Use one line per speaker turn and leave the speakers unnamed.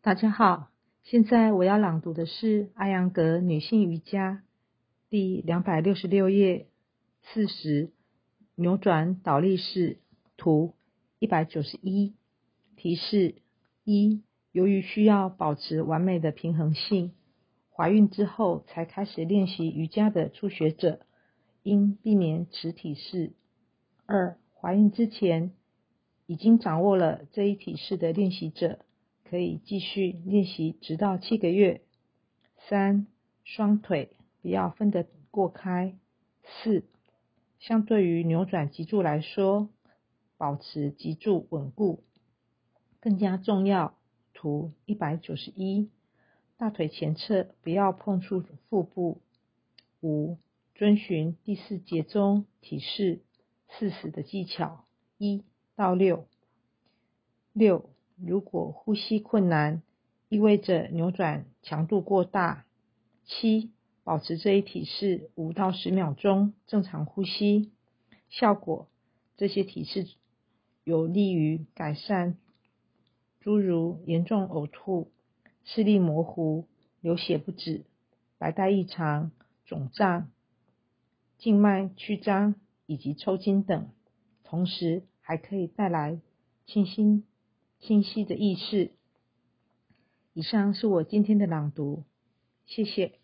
大家好，现在我要朗读的是艾扬格女性瑜伽第两百六十六页四十扭转倒立式图一百九十一提示一，由于需要保持完美的平衡性，怀孕之后才开始练习瑜伽的初学者应避免此体式。二，怀孕之前已经掌握了这一体式的练习者。可以继续练习直到七个月。三，双腿不要分得过开。四，相对于扭转脊柱来说，保持脊柱稳固更加重要。图一百九十一，大腿前侧不要碰触腹部。五，遵循第四节中体式四十的技巧一到六。六。如果呼吸困难，意味着扭转强度过大。七，保持这一体式五到十秒钟，正常呼吸。效果，这些体式有利于改善诸如严重呕吐、视力模糊、流血不止、白带异常、肿胀、静脉曲张以及抽筋等，同时还可以带来清新。清晰的意识。以上是我今天的朗读，谢谢。